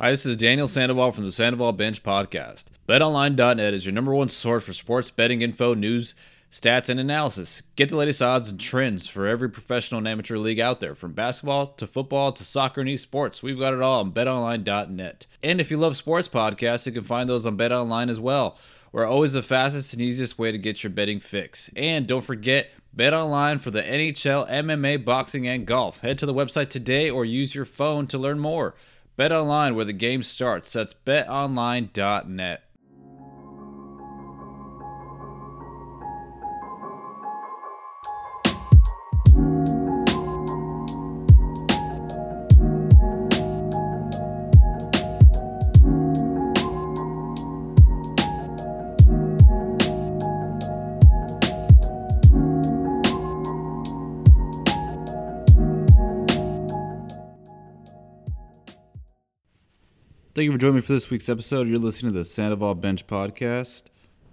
Hi, this is Daniel Sandoval from the Sandoval Bench Podcast. BetOnline.net is your number one source for sports betting info, news, stats, and analysis. Get the latest odds and trends for every professional and amateur league out there, from basketball to football to soccer and esports. We've got it all on BetOnline.net. And if you love sports podcasts, you can find those on BetOnline as well. We're always the fastest and easiest way to get your betting fix. And don't forget, Bet online for the NHL, MMA, boxing, and golf. Head to the website today or use your phone to learn more. Bet online where the game starts. That's betonline.net. Thank you for joining me for this week's episode. You're listening to the Sandoval Bench Podcast.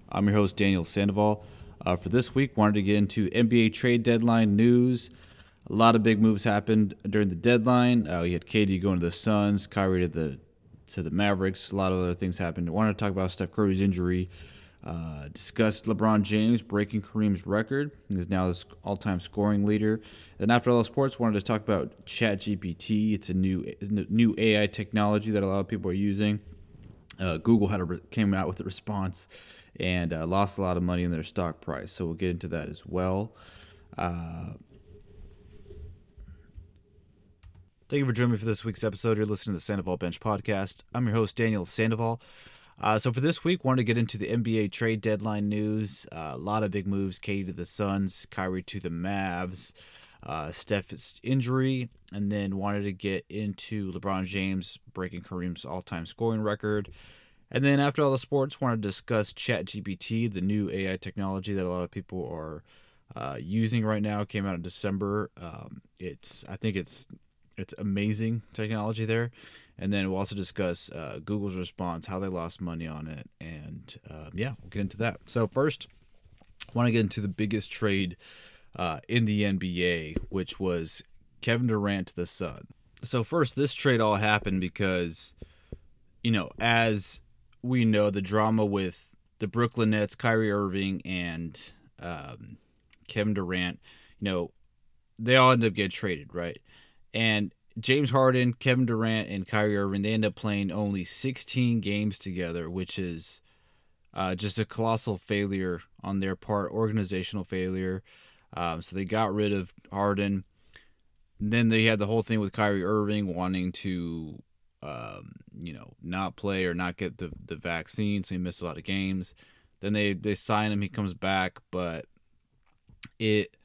I'm your host, Daniel Sandoval. Uh, for this week, wanted to get into NBA trade deadline news. A lot of big moves happened during the deadline. Uh, we had KD going to the Suns, Kyrie to the to the Mavericks. A lot of other things happened. I wanted to talk about Steph Curry's injury. Uh, discussed LeBron James breaking Kareem's record. He's now the all-time scoring leader. And after all sports, wanted to talk about ChatGPT. It's a new new AI technology that a lot of people are using. Uh, Google had a, came out with a response and uh, lost a lot of money in their stock price. So we'll get into that as well. Uh, thank you for joining me for this week's episode. You're listening to the Sandoval Bench Podcast. I'm your host, Daniel Sandoval. Uh, so for this week, wanted to get into the NBA trade deadline news. Uh, a lot of big moves: KD to the Suns, Kyrie to the Mavs, uh, Steph's injury, and then wanted to get into LeBron James breaking Kareem's all-time scoring record. And then after all the sports, wanted to discuss ChatGPT, the new AI technology that a lot of people are uh, using right now. It came out in December. Um, it's I think it's it's amazing technology there and then we'll also discuss uh, Google's response, how they lost money on it, and uh, yeah, we'll get into that. So first, I want to get into the biggest trade uh, in the NBA, which was Kevin Durant to the Sun. So first, this trade all happened because, you know, as we know, the drama with the Brooklyn Nets, Kyrie Irving, and um, Kevin Durant, you know, they all end up getting traded, right? And James Harden, Kevin Durant, and Kyrie Irving, they end up playing only 16 games together, which is uh, just a colossal failure on their part, organizational failure. Um, so they got rid of Harden. Then they had the whole thing with Kyrie Irving wanting to, um, you know, not play or not get the, the vaccine, so he missed a lot of games. Then they they sign him, he comes back, but it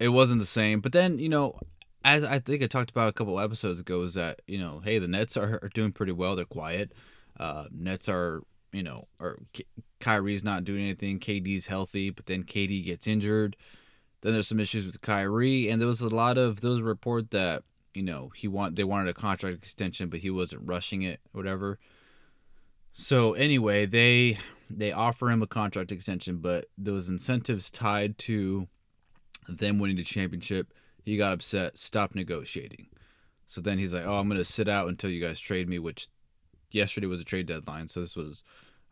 it wasn't the same. But then you know, as I think I talked about a couple episodes ago, is that you know, hey, the Nets are, are doing pretty well. They're quiet. Uh, Nets are you know, or Kyrie's not doing anything. KD's healthy, but then KD gets injured. Then there's some issues with Kyrie, and there was a lot of those report that you know he want they wanted a contract extension, but he wasn't rushing it, or whatever. So anyway, they they offer him a contract extension, but those incentives tied to them winning the championship he got upset, stopped negotiating. So then he's like, "Oh, I'm to sit out until you guys trade me," which yesterday was a trade deadline, so this was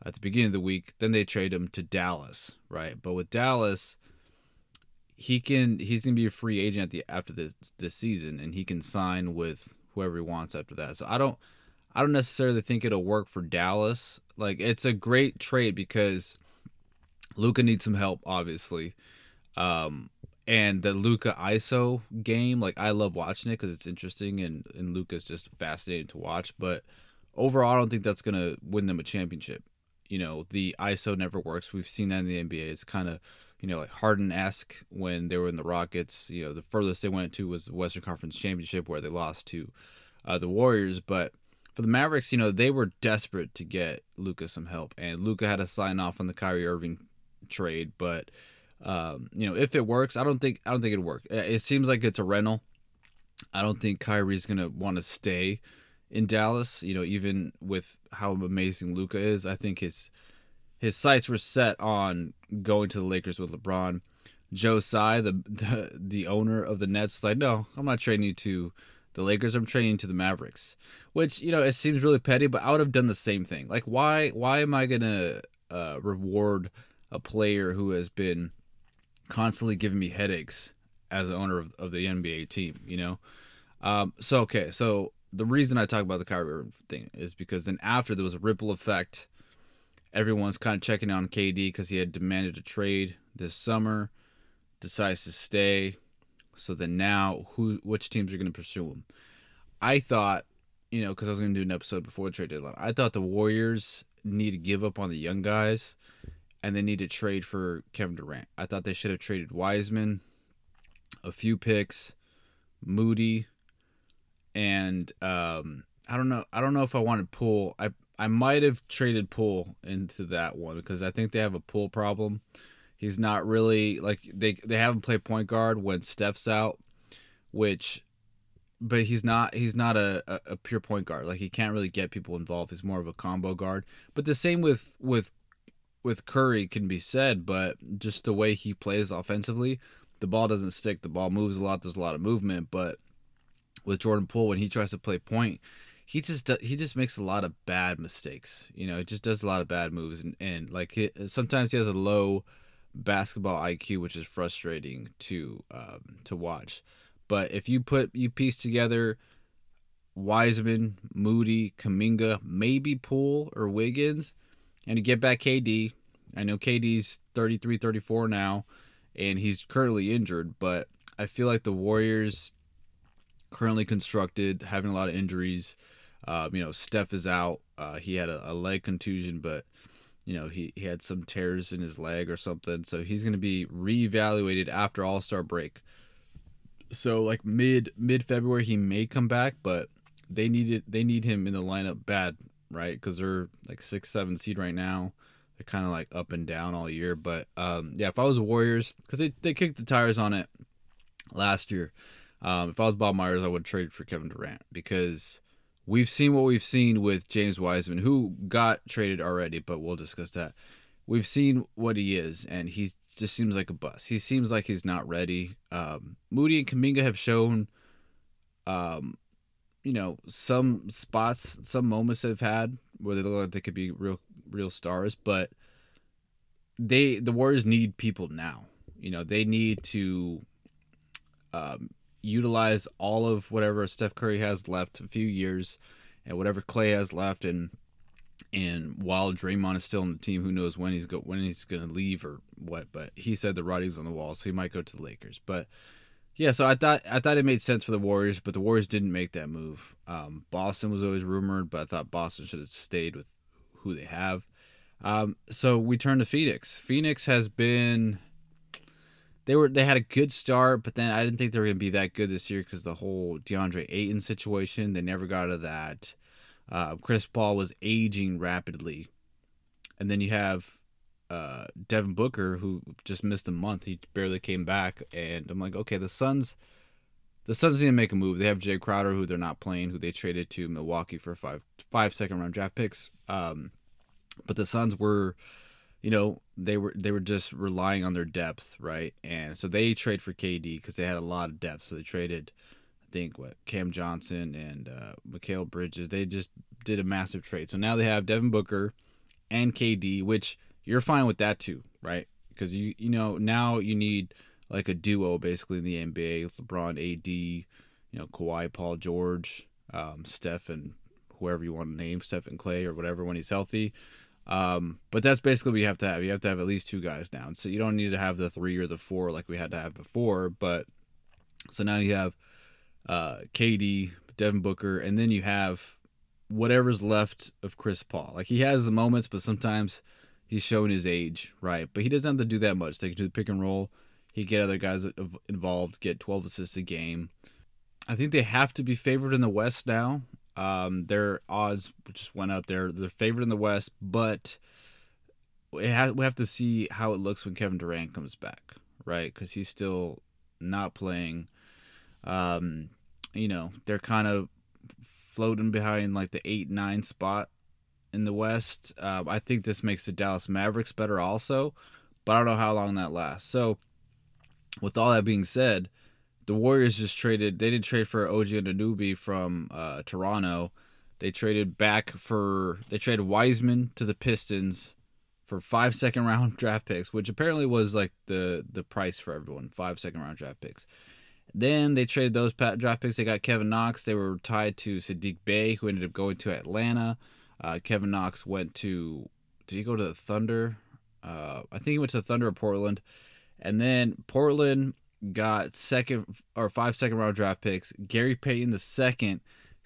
at the beginning of the week. Then they trade him to Dallas, right? But with Dallas, he can he's to be a free agent at the after this this season and he can sign with whoever he wants after that. So I don't I don't necessarily think it'll work for Dallas. Like it's a great trade because Luka needs some help obviously. Um, and the Luka ISO game, like I love watching it because it's interesting and and Luka's just fascinating to watch. But overall, I don't think that's gonna win them a championship. You know, the ISO never works. We've seen that in the NBA. It's kind of you know like Harden esque when they were in the Rockets. You know, the furthest they went to was the Western Conference Championship where they lost to uh, the Warriors. But for the Mavericks, you know, they were desperate to get Luka some help, and Luka had to sign off on the Kyrie Irving trade, but um, you know, if it works, I don't think I don't think it'd work. It seems like it's a rental. I don't think Kyrie's gonna want to stay in Dallas. You know, even with how amazing Luka is, I think his his sights were set on going to the Lakers with LeBron. Joe Tsai, the, the the owner of the Nets, was like, "No, I'm not trading you to The Lakers I'm trading to the Mavericks, which you know it seems really petty, but I would have done the same thing. Like, why why am I gonna uh, reward a player who has been constantly giving me headaches as an owner of, of the NBA team? You know, um, so okay, so the reason I talk about the Kyrie thing is because then after there was a ripple effect, everyone's kind of checking on KD because he had demanded a trade this summer, decides to stay. So then now, who which teams are going to pursue him? I thought, you know, because I was going to do an episode before the trade deadline. I thought the Warriors need to give up on the young guys, and they need to trade for Kevin Durant. I thought they should have traded Wiseman, a few picks, Moody, and um, I don't know. I don't know if I wanted Poole. I I might have traded Poole into that one because I think they have a Poole problem. He's not really like they they have him play point guard when Steph's out, which, but he's not he's not a, a, a pure point guard. Like he can't really get people involved. He's more of a combo guard. But the same with with with Curry can be said, but just the way he plays offensively, the ball doesn't stick. The ball moves a lot. There's a lot of movement, but with Jordan Poole when he tries to play point, he just he just makes a lot of bad mistakes. You know, he just does a lot of bad moves, and, and like he, sometimes he has a low basketball IQ, which is frustrating to um, to watch. But if you put you piece together Wiseman, Moody, Kuminga, maybe Poole or Wiggins, and to get back KD. I know KD's 33, 34 now, and he's currently injured, but I feel like the Warriors currently constructed, having a lot of injuries. Uh, you know, Steph is out. Uh, he had a, a, leg contusion, but you know he, he had some tears in his leg or something, so he's going to be reevaluated after All Star break. So like mid mid February he may come back, but they needed they need him in the lineup bad, right? Because they're like six seven seed right now. They're kind of like up and down all year, but um, yeah, if I was Warriors, because they they kicked the tires on it last year. Um, if I was Bob Myers, I would trade for Kevin Durant because we've seen what we've seen with James Wiseman, who got traded already, but we'll discuss that. We've seen what he is, and he just seems like a bust. He seems like he's not ready. Um, Moody and Kuminga have shown, um, you know, some spots, some moments they've had where they look like they could be real, real stars, but they the Warriors need people now. You know, they need to um, utilize all of whatever Steph Curry has left, a few years, and whatever Clay has left, and and while Draymond is still in the team, who knows when he's go when he's gonna leave or what? But he said the writing's on the wall, so he might go to the Lakers. But yeah, so I thought I thought it made sense for the Warriors, but the Warriors didn't make that move. Um, Boston was always rumored, but I thought Boston should have stayed with who they have. Um, so we turn to Phoenix. Phoenix has been they were they had a good start, but then I didn't think they were going to be that good this year because the whole DeAndre Ayton situation. They never got out of that. Uh, Chris Paul was aging rapidly, and then you have uh, Devin Booker who just missed a month. He barely came back, and I'm like, okay, the Suns. The Suns need to make a move. They have Jae Crowder, who they're not playing, who they traded to Milwaukee for five five second round draft picks. Um, but the Suns were you know they were they were just relying on their depth, right? And so they trade for KD because they had a lot of depth. So they traded, I think, what Cam Johnson and uh, Mikal Bridges. They just did a massive trade. So now they have Devin Booker and KD, which you're fine with that too, right? Because you you know now you need like a duo basically in the NBA: LeBron, AD, you know Kawhi, Paul George, um, Steph, and whoever you want to name, Steph and Clay or whatever when he's healthy. Um, but that's basically what you have to have. You have to have at least two guys down. So you don't need to have the three or the four like we had to have before. But so now you have uh, KD, Devin Booker, and then you have whatever's left of Chris Paul. Like he has the moments, but sometimes he's showing his age, right? But he doesn't have to do that much. They can do the pick and roll. He get other guys involved, get 12 assists a game. I think they have to be favored in the West now. Um, their odds just went up. They're they're favored in the West, but we have, to see how it looks when Kevin Durant comes back, right? Because he's still not playing. Um, you know, they're kind of floating behind like the eight nine spot in the West. Uh, I think this makes the Dallas Mavericks better also, but I don't know how long that lasts. So, with all that being said, the Warriors just traded. They did trade for OG and Anunoby from uh, Toronto. They traded back for. They traded Wiseman to the Pistons for five second round draft picks, which apparently was like the the price for everyone. Five second round draft picks. Then they traded those draft picks. They got Kevin Knox. They were tied to Saddiq Bey, who ended up going to Atlanta. Uh, Kevin Knox went to. Did he go to the Thunder? Uh, I think he went to the Thunder or Portland. And then Portland got second or five second round draft picks. Gary Payton the second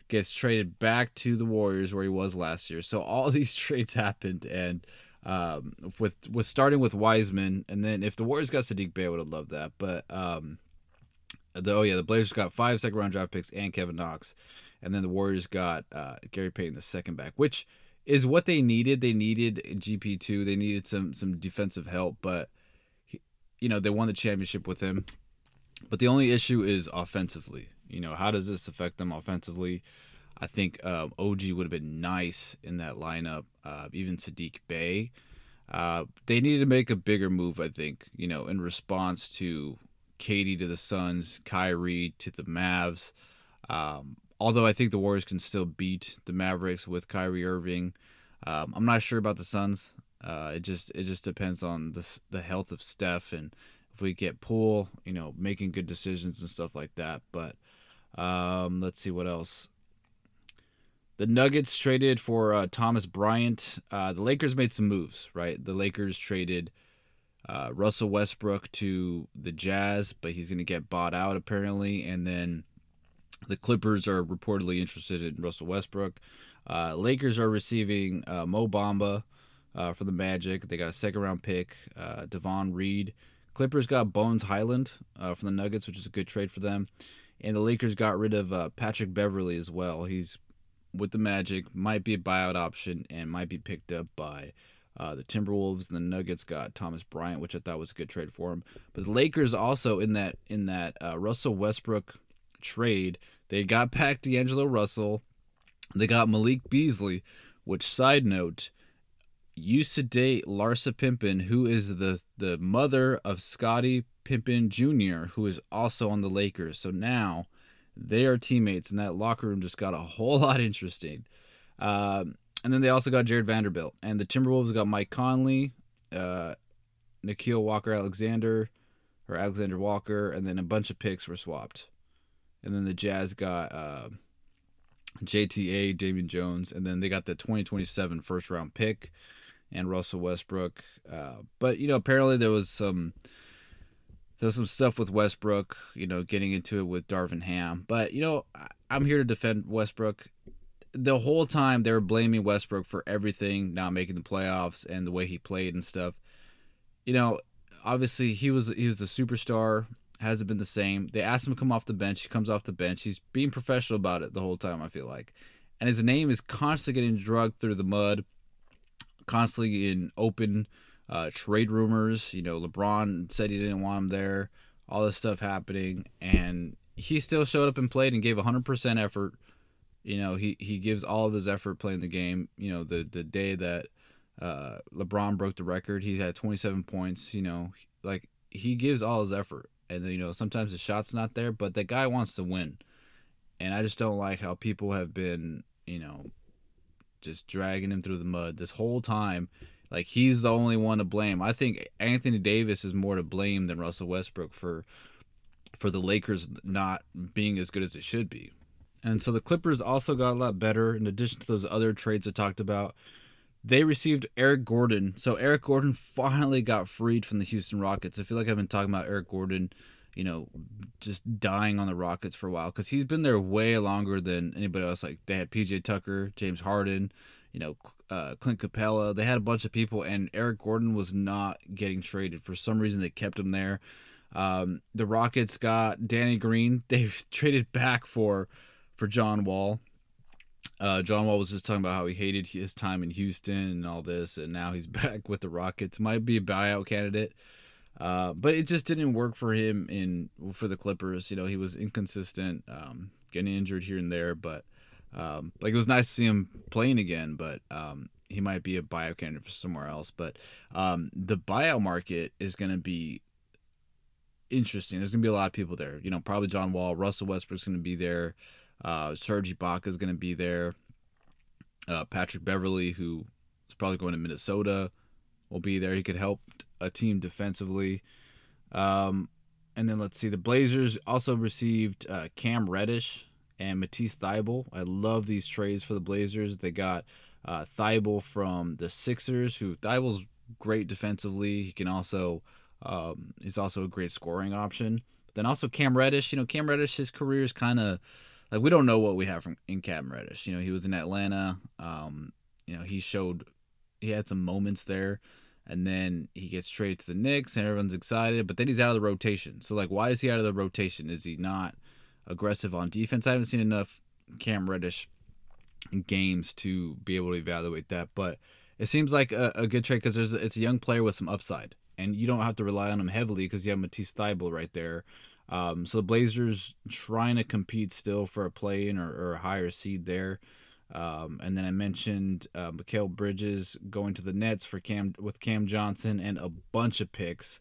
gets traded back to the Warriors where he was last year. So all these trades happened, and um, with with starting with Wiseman, and then if the Warriors got Saddiq Bey, I would have loved that. But um, the, oh yeah, the Blazers got five second round draft picks and Kevin Knox, and then the Warriors got uh, Gary Payton the second back, which is what they needed. They needed GP two. They needed some some defensive help, but he, you know they won the championship with him. But the only issue is offensively. You know, how does this affect them offensively? I think um, OG would have been nice in that lineup. Uh, even Saddiq Bey. Uh, they needed to make a bigger move, I think, you know, in response to KD to the Suns, Kyrie to the Mavs. Um, although I think the Warriors can still beat the Mavericks with Kyrie Irving. Um, I'm not sure about the Suns. Uh, it just it just depends on the the health of Steph and if we get Poole, you know, making good decisions and stuff like that. But um, let's see what else. The Nuggets traded for uh, Thomas Bryant. Uh, the Lakers made some moves, right? The Lakers traded uh, Russell Westbrook to the Jazz, but he's going to get bought out apparently. And then the Clippers are reportedly interested in Russell Westbrook. Uh, Lakers are receiving uh, Mo Bamba uh, for the Magic. They got a second round pick, uh, Davon Reed. Clippers got Bones Hyland uh, from the Nuggets, which is a good trade for them. And the Lakers got rid of uh, Patrick Beverley as well. He's with the Magic, might be a buyout option, and might be picked up by uh, the Timberwolves. And the Nuggets got Thomas Bryant, which I thought was a good trade for him. But the Lakers also in that in that uh, Russell Westbrook trade, they got back D'Angelo Russell. They got Malik Beasley, which side note used to date Larsa Pippen, who is the the mother of Scotty Pippen Jr., who is also on the Lakers. So now they are teammates, and that locker room just got a whole lot interesting. Um, and then they also got Jarred Vanderbilt, and the Timberwolves got Mike Conley, uh, Nickeil Walker Alexander, or Alexander Walker, and then a bunch of picks were swapped. And then the Jazz got uh, JTA, Damian Jones, and then they got the 2027 first round pick and Russell Westbrook. Uh, but you know, apparently there was some there's some stuff with Westbrook, you know, getting into it with Darvin Ham. But you know, I'm here to defend Westbrook. The whole time they were blaming Westbrook for everything, not making the playoffs and the way he played and stuff. You know, obviously he was he was a superstar. Hasn't been the same. They asked him to come off the bench. He comes off the bench. He's being professional about it the whole time. I feel like, and his name is constantly getting drugged through the mud constantly in open uh, trade rumors. You know, LeBron said he didn't want him there. All this stuff happening, and he still showed up and played and gave 100% effort. You know, he, he gives all of his effort playing the game. You know, the the day that uh, LeBron broke the record, he had 27 points. You know, like he gives all his effort, and you know sometimes the shot's not there, but the guy wants to win, and I just don't like how people have been, you know, just dragging him through the mud this whole time. Like he's the only one to blame. I think Anthony Davis is more to blame than Russell Westbrook for for the Lakers not being as good as it should be. And so the Clippers also got a lot better in addition to those other trades I talked about. They received Eric Gordon. So Eric Gordon finally got freed from the Houston Rockets. I feel like I've been talking about Eric Gordon, you know, just dying on the Rockets for a while because he's been there way longer than anybody else. Like they had PJ Tucker, James Harden, you know, uh, Clint Capela. They had a bunch of people, and Eric Gordon was not getting traded. For some reason, they kept him there. Um, the Rockets got Danny Green. They traded back for for John Wall. Uh, John Wall was just talking about how he hated his time in Houston and all this, and now he's back with the Rockets. Might be a buyout candidate, uh, but it just didn't work for him in for the Clippers. You know, he was inconsistent, um, getting injured here and there, but um, like it was nice to see him playing again, but um, he might be a buyout candidate for somewhere else. But um, the buyout market is going to be interesting. There's gonna be a lot of people there. You know, probably John Wall, Russell Westbrook's gonna be there. Uh, Serge is gonna be there. Uh, Patrick Beverley, who is probably going to Minnesota, will be there. He could help a team defensively. Um, and then let's see, the Blazers also received uh, Cam Reddish and Matisse Thybulle. I love these trades for the Blazers. They got uh, from the Sixers, who Thybulle's great defensively. He can also um, he's also a great scoring option. But then also Cam Reddish. You know, Cam Reddish, his career is kind of like we don't know what we have from in Cam Reddish. You know, he was in Atlanta. Um, you know, he showed he had some moments there, and then he gets traded to the Knicks, and everyone's excited. But then he's out of the rotation. So like, why is he out of the rotation? Is he not aggressive on defense? I haven't seen enough Cam Reddish games to be able to evaluate that, but it seems like a, a good trade because there's it's a young player with some upside, and you don't have to rely on him heavily because you have Matisse Thybulle right there. Um, so the Blazers trying to compete still for a play-in or, or a higher seed there. Um, and then I mentioned uh, Bridges going to the Nets for Cam with Cam Johnson and a bunch of picks.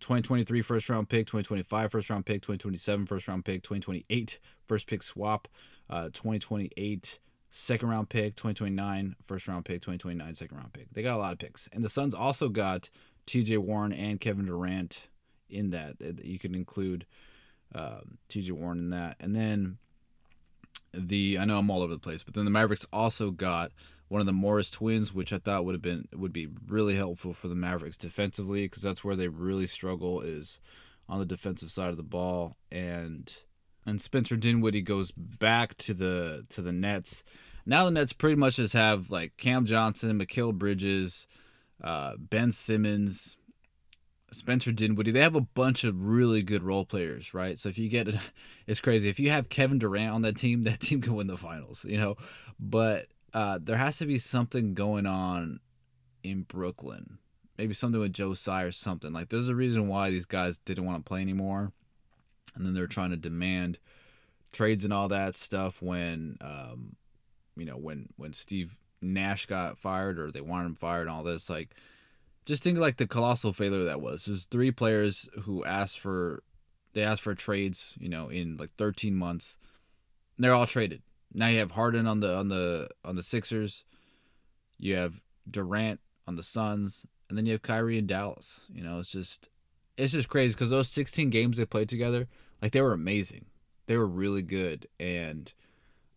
2023 first round pick, 2025 first round pick, 2027 first round pick, 2028 first pick swap, uh, 2028 second round pick, 2029 first round pick, 2029 second round pick. They got a lot of picks. And the Suns also got TJ Warren and Kevin Durant in that. You could include um, TJ Warren in that. And then the I know I'm all over the place, but then the Mavericks also got one of the Morris twins, which I thought would have been would be really helpful for the Mavericks defensively because that's where they really struggle is on the defensive side of the ball and and Spencer Dinwiddie goes back to the to the Nets. Now the Nets pretty much just have like Cam Johnson, Mikal Bridges, uh, Ben Simmons, Spencer Dinwiddie. They have a bunch of really good role players, right? So if you get it, it's crazy. If you have Kevin Durant on that team, that team can win the finals, you know. But uh, there has to be something going on in Brooklyn. Maybe something with Joe Tsai or something. Like there's a reason why these guys didn't want to play anymore and then they're trying to demand trades and all that stuff when um, you know when when Steve Nash got fired or they wanted him fired and all this like just think like the colossal failure that was. There's three players who asked for they asked for trades, you know, in like 13 months. and They're all traded. Now you have Harden on the on the on the Sixers. You have Durant on the Suns, and then you have Kyrie in Dallas. You know, it's just it's just crazy because those 16 games they played together, like they were amazing. They were really good, and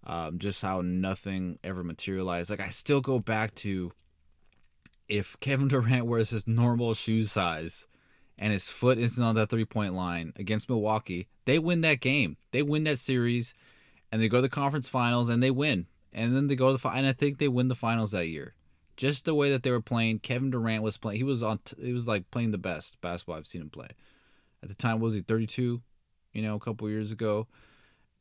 um, just how nothing ever materialized. Like I still go back to if Kevin Durant wears his normal shoe size and his foot isn't on that three point line against Milwaukee, they win that game. They win that series, and they go to the conference finals and they win. And then they go to the and I think they win the finals that year just the way that they were playing. Kevin Durant was playing. He was on. He was like playing the best basketball I've seen him play. At the time, was he 32? You know, a couple years ago,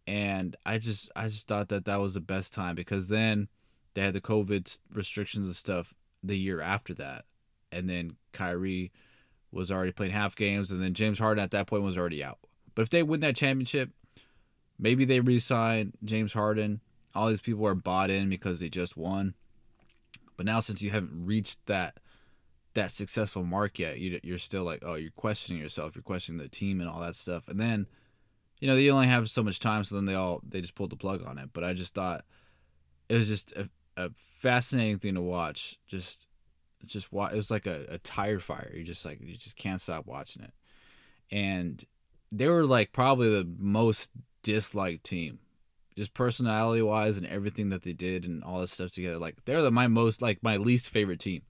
and I just I just thought that that was the best time because then they had the COVID restrictions and stuff the year after that, and then Kyrie was already playing half games, and then James Harden at that point was already out. But if they win that championship, maybe they re-sign James Harden. All these people are bought in because they just won. But now since you haven't reached that that successful mark yet, you, you're still like, oh, you're questioning yourself, you're questioning the team and all that stuff. And then, you know, you only have so much time, so then they all they just pulled the plug on it. But I just thought it was just a, fascinating thing to watch. Just just it was like a, a tire fire. You just like you just can't stop watching it. And they were like probably the most disliked team just personality wise and everything that they did and all this stuff together. Like they're the, my most like my least favorite team.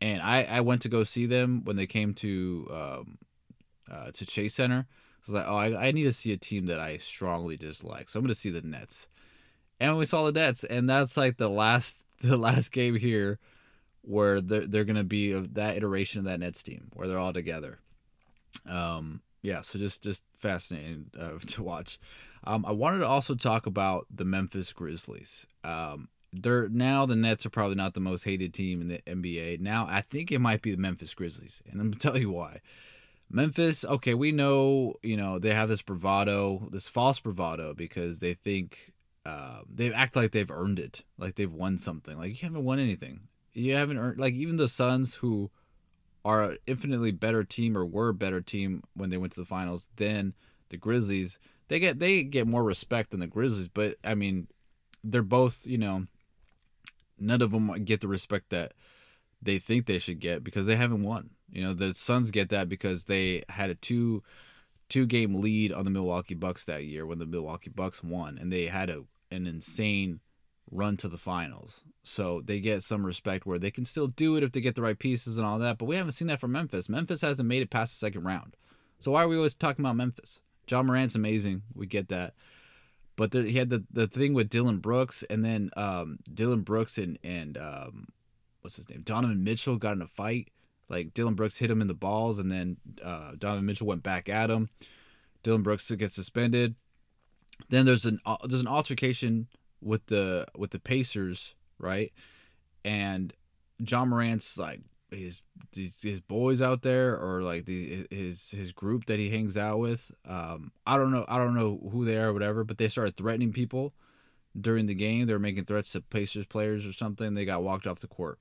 And I I went to go see them when they came to um uh, to Chase Center. So I was like, oh, I, I need to see a team that I strongly dislike. So I'm gonna see the Nets. And we saw the Nets, and that's like the last the last game here where they're, they're gonna be of that iteration of that Nets team where they're all together. Um, yeah, so just just fascinating uh, to watch. Um, I wanted to also talk about the Memphis Grizzlies. Um, they're now the Nets are probably not the most hated team in the NBA. Now I think it might be the Memphis Grizzlies, and I'm gonna tell you why. Memphis, okay, we know you know they have this bravado, this false bravado, because they think uh, they act like they've earned it, like they've won something. Like you haven't won anything. You haven't earned like even the Suns who are an infinitely better team or were a better team when they went to the finals than the Grizzlies. They get they get more respect than the Grizzlies, but I mean, they're both you know, none of them get the respect that they think they should get because they haven't won. You know, the Suns get that because they had a two two game lead on the Milwaukee Bucks that year when the Milwaukee Bucks won, and they had a an insane run to the finals. So they get some respect where they can still do it if they get the right pieces and all that. But we haven't seen that from Memphis. Memphis hasn't made it past the second round. So why are we always talking about Memphis? Ja Morant's amazing. We get that. But he had the, the thing with Dillon Brooks, and then um, Dillon Brooks and and um, what's his name? Donovan Mitchell got in a fight. Like Dillon Brooks hit him in the balls, and then uh, Donovan Mitchell went back at him. Dillon Brooks gets suspended. Then there's an uh, there's an altercation with the with the Pacers, right? And Ja Morant's like his his, boys out there or like the his his group that he hangs out with. Um, I don't know I don't know who they are or whatever, but they started threatening people during the game. They were making threats to Pacers players or something. They got walked off the court.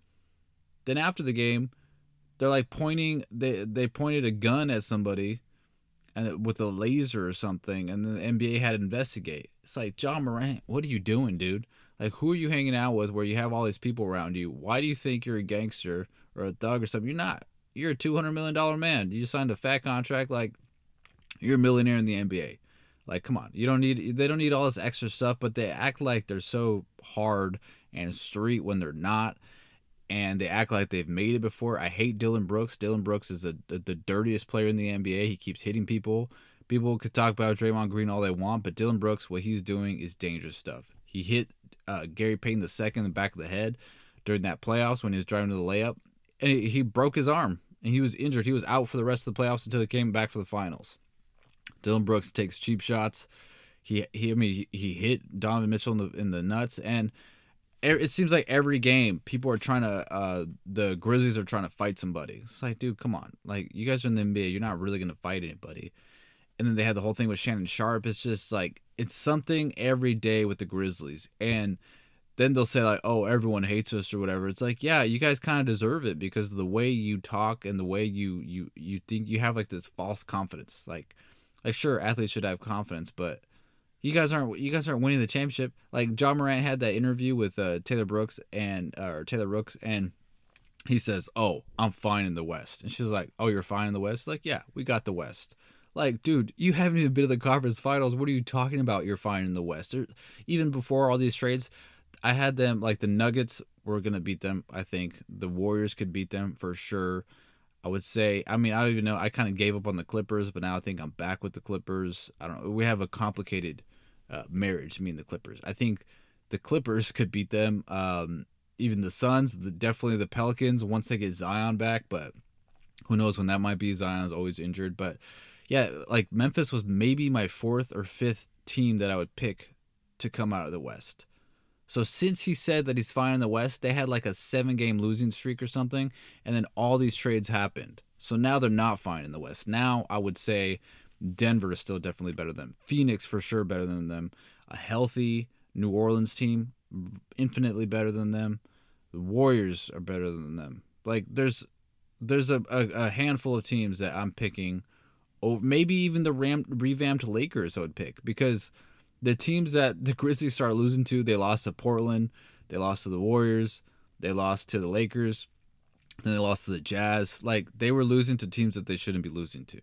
Then after the game, they're like pointing they they pointed a gun at somebody and with a laser or something and the NBA had to investigate. It's like Ja Morant, what are you doing, dude? Like who are you hanging out with where you have all these people around you? Why do you think you're a gangster or a thug or something? You're not. You're a two hundred million dollar man. You signed a fat contract like you're a millionaire in the NBA. Like, come on. You don't need they don't need all this extra stuff, but they act like they're so hard and street when they're not and they act like they've made it before. I hate Dillon Brooks. Dillon Brooks is a, the, the dirtiest player in the NBA. He keeps hitting people. People could talk about Draymond Green all they want, but Dillon Brooks, what he's doing is dangerous stuff. He hit uh, Gary Payton the second in the back of the head during that playoffs when he was driving to the layup, and he, he broke his arm and he was injured. He was out for the rest of the playoffs until he came back for the finals. Dillon Brooks takes cheap shots. He he I mean he, he hit Donovan Mitchell in the in the nuts and it seems like every game people are trying to uh the Grizzlies are trying to fight somebody. It's like, dude, come on. Like you guys are in the NBA, you're not really gonna fight anybody. And then they had the whole thing with Shannon Sharpe. It's just like it's something every day with the Grizzlies. And then they'll say like, "Oh, everyone hates us" or whatever. It's like, yeah, you guys kind of deserve it because the way you talk and the way you you you think you have like this false confidence. Like, like sure, athletes should have confidence, but you guys aren't you guys aren't winning the championship. Like Ja Morant had that interview with uh, Taylor Brooks and uh, or Taylor Rooks and he says, "Oh, I'm fine in the West." And she's like, "Oh, you're fine in the West?" Like, "Yeah, we got the West." Like, dude, you haven't even been to the conference finals. What are you talking about? You're fine in the West. Or, even before all these trades, I had them like the Nuggets were gonna beat them. I think the Warriors could beat them for sure. I would say, I mean, I don't even know. I kind of gave up on the Clippers, but now I think I'm back with the Clippers. I don't. We have a complicated uh, marriage, me and the Clippers. I think the Clippers could beat them. Um, even the Suns, the, definitely the Pelicans once they get Zion back, but who knows when that might be. Zion's always injured, but yeah, like Memphis was maybe my fourth or fifth team that I would pick to come out of the West. So since he said that he's fine in the West, they had like a seven game losing streak or something, and then all these trades happened. So now they're not fine in the West. Now I would say Denver is still definitely better than them. Phoenix for sure better than them. A healthy New Orleans team infinitely better than them. The Warriors are better than them. Like there's there's a, a, a handful of teams that I'm picking over maybe even the ram, revamped Lakers I would pick because the teams that the Grizzlies start losing to, they lost to Portland, they lost to the Warriors, they lost to the Lakers, then they lost to the Jazz. Like they were losing to teams that they shouldn't be losing to.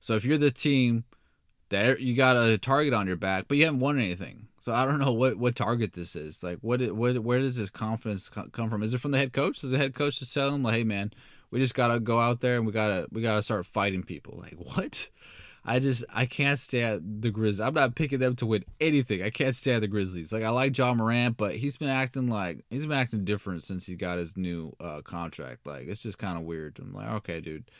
So if you're the team that you got a target on your back, but you haven't won anything. So I don't know what what target this is. Like what what where does this confidence come from? Is it from the head coach? Does the head coach just tell him like, "Hey man, we just got to go out there and we got to we got to start fighting people." Like what? I just I can't stand the Grizzlies. I'm not picking them to win anything. I can't stand the Grizzlies. Like I like Ja Morant, but he's been acting like he's been acting different since he got his new uh, contract. Like it's just kind of weird. I'm like, okay, dude.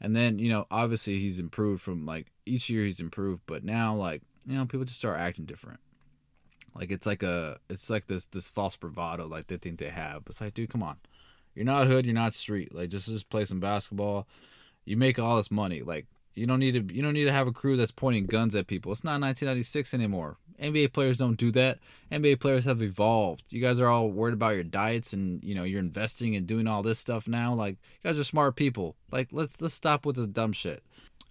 And then, you know, obviously he's improved from like each year he's improved, but now like, you know, people just start acting different. Like it's like a it's like this this false bravado like they think they have. It's like, dude, come on. You're not hood, you're not street. Like just just play some basketball. You make all this money. Like you don't need to you don't need to have a crew that's pointing guns at people. It's not 1996 anymore. NBA players don't do that. NBA players have evolved. You guys are all worried about your diets and you know you're investing and doing all this stuff now. Like you guys are smart people. Like let's let's stop with the dumb shit.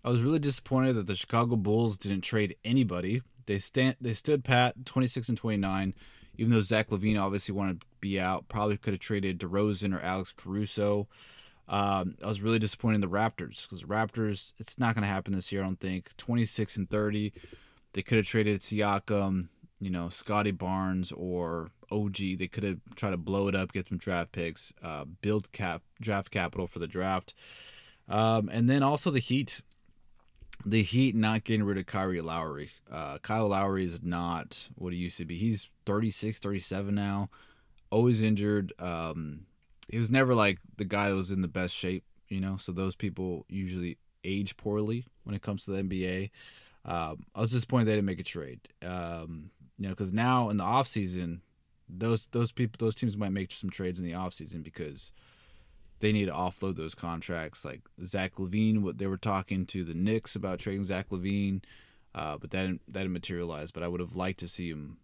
I was really disappointed that the Chicago Bulls didn't trade anybody. They stand they stood pat 26 and 29. Even though Zach LaVine obviously wanted to be out, probably could have traded DeRozan or Alex Caruso. Um, I was really disappointed in the Raptors because Raptors, it's not going to happen this year. I don't think. 26 and 30. They could have traded Siakam, you know, Scottie Barnes or OG. They could have tried to blow it up, get some draft picks, uh, build cap draft capital for the draft, um, and then also the Heat. The Heat not getting rid of Kyrie Lowry. Uh, Kyle Lowry is not what he used to be. He's 36, 37 now. Always injured. Um, he was never like the guy that was in the best shape, you know. So those people usually age poorly when it comes to the NBA. Um, I was disappointed they didn't make a trade. Um, you know, because now in the off season, those those people those teams might make some trades in the off season because they need to offload those contracts. Like Zach LaVine, what they were talking to the Knicks about trading Zach LaVine, uh, but that didn't, that didn't materialize. But I would have liked to see him.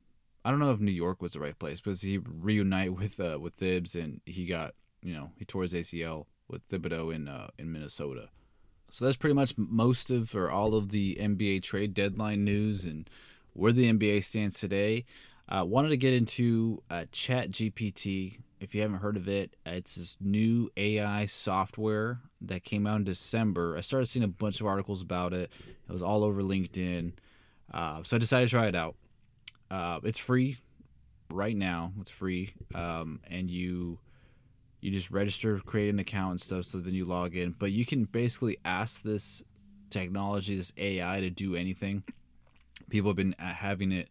I don't know if New York was the right place because he reunite with uh, with Thibs and he got you know he tore his ACL with Thibodeau in uh, in Minnesota. So that's pretty much most of or all of the NBA trade deadline news and where the NBA stands today. Uh, wanted to get into uh, Chat GPT. If you haven't heard of it, it's this new AI software that came out in December. I started seeing a bunch of articles about it. It was all over LinkedIn. Uh, so I decided to try it out. Uh, it's free right now. It's free, um, and you you just register, create an account and stuff. So then you log in. But you can basically ask this technology, this AI, to do anything. People have been having it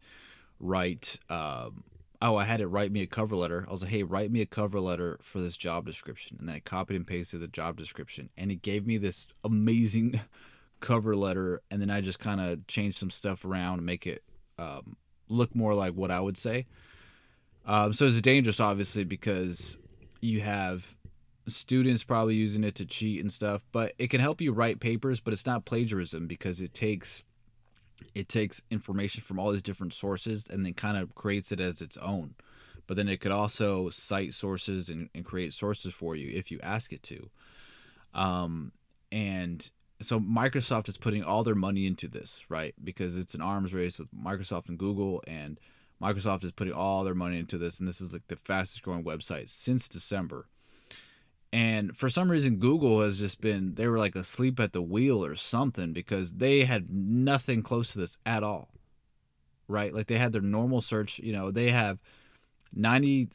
write. Um, oh, I had it write me a cover letter. I was like, hey, write me a cover letter for this job description, and then I copied and pasted the job description, and it gave me this amazing cover letter. And then I just kind of changed some stuff around make it um, look more like what I would say. Um, so it's dangerous, obviously, because you have students probably using it to cheat and stuff but it can help you write papers but it's not plagiarism because it takes it takes information from all these different sources and then kind of creates it as its own. But then it could also cite sources and, and create sources for you if you ask it to. Um, and so microsoft is putting all their money into this right? Because it's an arms race with microsoft and google and Microsoft is putting all their money into this, and this is like the fastest growing website since December. And for some reason, Google has just been, they were like asleep at the wheel or something because they had nothing close to this at all. Right? Like they had their normal search, you know, they have 97%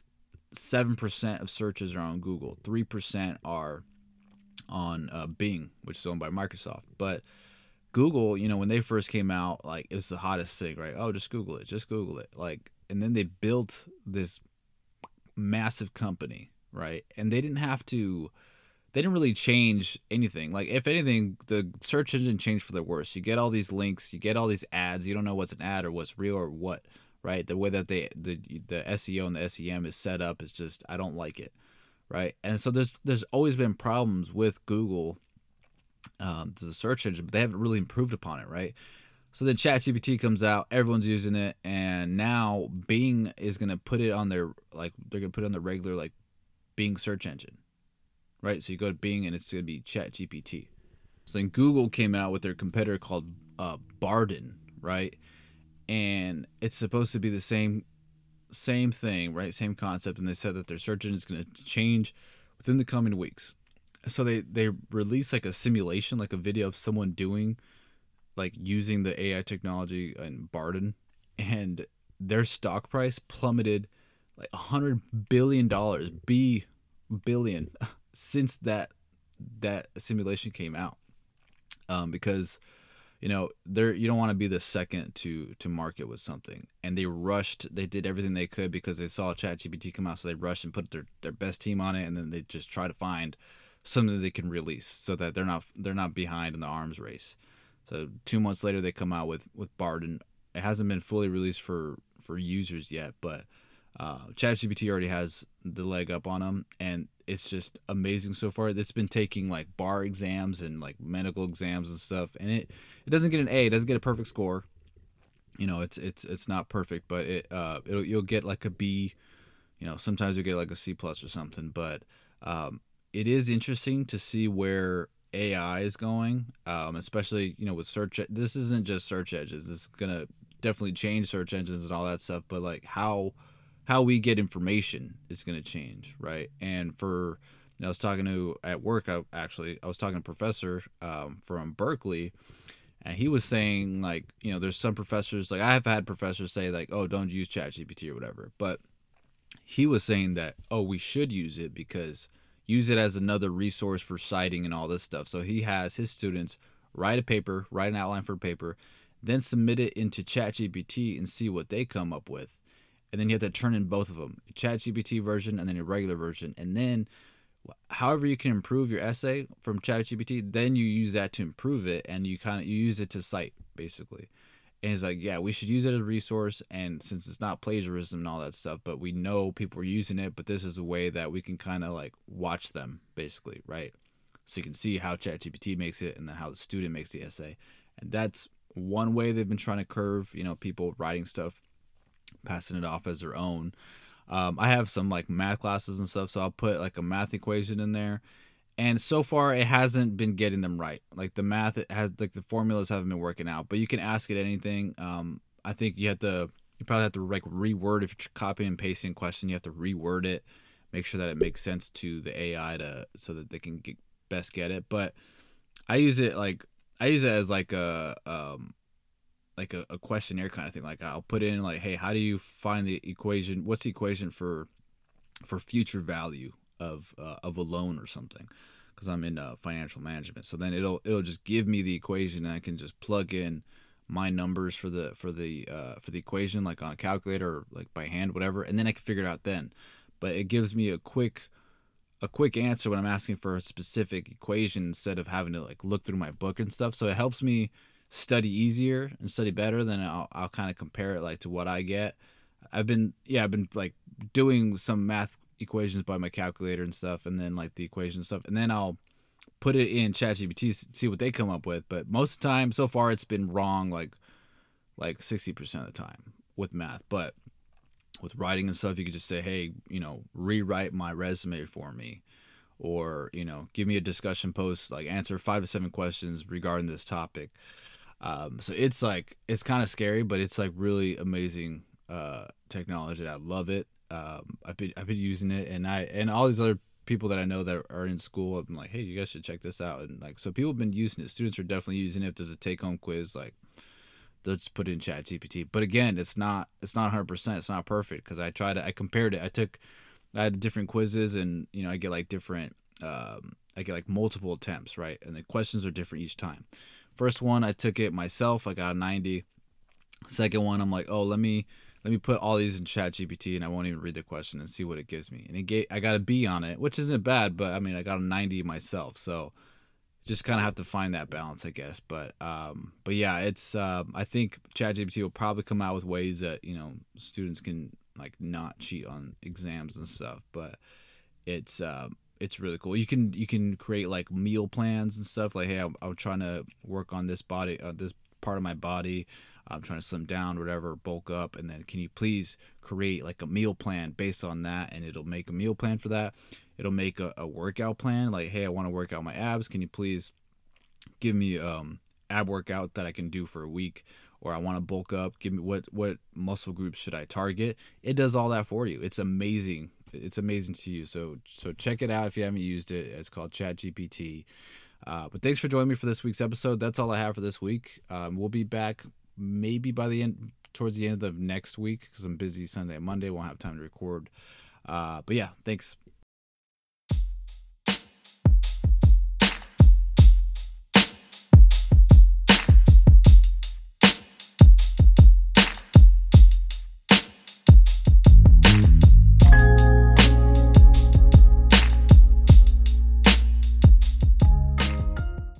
of searches are on Google, 3% are on uh, Bing, which is owned by Microsoft. But Google, you know, when they first came out, like it was the hottest thing, right? Oh, just Google it, just Google it. Like, and then they built this massive company, right? And they didn't have to, they didn't really change anything. Like, if anything, the search engine changed for the worse. You get all these links, you get all these ads. You don't know what's an ad or what's real or what, right? The way that they, the the SEO and the SEM is set up is just, I don't like it, right? And so there's there's always been problems with Google um, to the search engine, but they haven't really improved upon it, right? So then ChatGPT comes out, everyone's using it, and now Bing is gonna put it on their like they're gonna put it on the regular like Bing search engine, right? So you go to Bing and it's gonna be ChatGPT. So then Google came out with their competitor called uh, right? And it's supposed to be the same same thing, right? Same concept, and they said that their search engine is gonna change within the coming weeks so they they released like a simulation like a video of someone doing like using the ai technology in Bard, and their stock price plummeted like a hundred billion dollars b billion since that that simulation came out. Um, because you know they're you don't want to be the second to to market with something. And they rushed they did everything they could because they saw chat gpt come out so they rushed and put their, their best team on it and then they just try to find something they can release so that they're not they're not behind in the arms race. So two months later they come out with with Bard. It hasn't been fully released for for users yet, but uh, ChatGPT already has the leg up on them, and it's just amazing so far. It's been taking like bar exams and like medical exams and stuff, and it it doesn't get an A, it doesn't get a perfect score, you know, it's it's it's not perfect, but it uh it'll, you'll get like a B, you know, sometimes you'll get like a C plus or something, but um, it is interesting to see where AI is going, um, especially you know with search. This isn't just search engines. This is gonna definitely change search engines and all that stuff. But like how how we get information is gonna change, right? And for I was talking to at work. I actually I was talking to a professor um, from Berkeley, and he was saying like you know there's some professors like I have had professors say like oh don't use ChatGPT or whatever, but he was saying that oh we should use it because use it as another resource for citing and all this stuff. So he has his students write a paper, write an outline for a paper, then submit it into ChatGPT and see what they come up with. And then you have to turn in both of them, ChatGPT version and then a regular version. And then however you can improve your essay from ChatGPT, then you use that to improve it and you kind of you use it to cite basically and he's like, yeah, we should use it as a resource. And since it's not plagiarism and all that stuff, but we know people are using it, but this is a way that we can kind of like watch them, basically, right? So you can see how ChatGPT makes it and then how the student makes the essay. And that's one way they've been trying to curve, you know, people writing stuff, passing it off as their own. Um, I have some like math classes and stuff, so I'll put like a math equation in there and so far it hasn't been getting them right. Like the math it has like the formulas haven't been working out. But you can ask it anything. Um, I think you have to you probably have to like reword if you're copying and pasting a question. You have to reword it, make sure that it makes sense to the AI to so that they can get, best get it. But I use it like I use it as like a um like a, a questionnaire kind of thing. Like I'll put in like, hey, how do you find the equation? What's the equation for for future value of uh, of a loan or something? because I'm in uh, financial management. So then it'll it'll just give me the equation, and I can just plug in my numbers for the for the uh, for the equation, like on a calculator or like by hand, whatever, and then I can figure it out then. But it gives me a quick a quick answer when I'm asking for a specific equation instead of having to like look through my book and stuff. So it helps me study easier and study better. Then I'll I'll kind of compare it like to what I get. I've been yeah I've been like doing some math equations by my calculator and stuff, and then like the equation stuff, and then I'll put it in ChatGPT see what they come up with. But most of the time, so far, it's been wrong like like sixty percent of the time with math. But with writing and stuff, you could just say, hey, you know, rewrite my resume for me, or you know, give me a discussion post, like answer five to seven questions regarding this topic. Um, so it's like it's kind of scary, but it's like really amazing uh, technology. I love it um, I've been I've been using it, and I and all these other people that I know that are in school, I'm like, hey, you guys should check this out, and like, so people have been using it. Students are definitely using it. If there's a take home quiz, like, they'll just put it in Chat GPT. But again, it's not it's not 100. percent It's not perfect because I tried to I compared it. I took I had different quizzes, and you know I get like different um, I get like multiple attempts, right? And the questions are different each time. First one, I took it myself. I got a 90. Second one, I'm like, oh, let me let me put all these in chat gpt and i won't even read the question and see what it gives me and it gave, i got a b on it which isn't bad but i mean i got a 90 myself so just kind of have to find that balance i guess but um but yeah it's um i think chat gpt will probably come out with ways that you know students can like not cheat on exams and stuff but it's um it's really cool. You can you can create like meal plans and stuff. Like, hey, I'm, I'm trying to work on this body, uh, this part of my body. I'm trying to slim down, whatever, bulk up, and then can you please create like a meal plan based on that? And it'll make a meal plan for that. It'll make a, a workout plan, like, hey, I want to work out my abs. Can you please give me um ab workout that I can do for a week? Or I want to bulk up. Give me what what muscle groups should I target? It does all that for you. It's amazing. It's amazing to use. So so check it out if you haven't used it. It's called Chat GPT. Uh, but thanks for joining me for this week's episode. That's all I have for this week. Um, we'll be back maybe by the end, towards the end of the next week, because I'm busy Sunday and Monday. Won't have time to record. Uh, but yeah, thanks.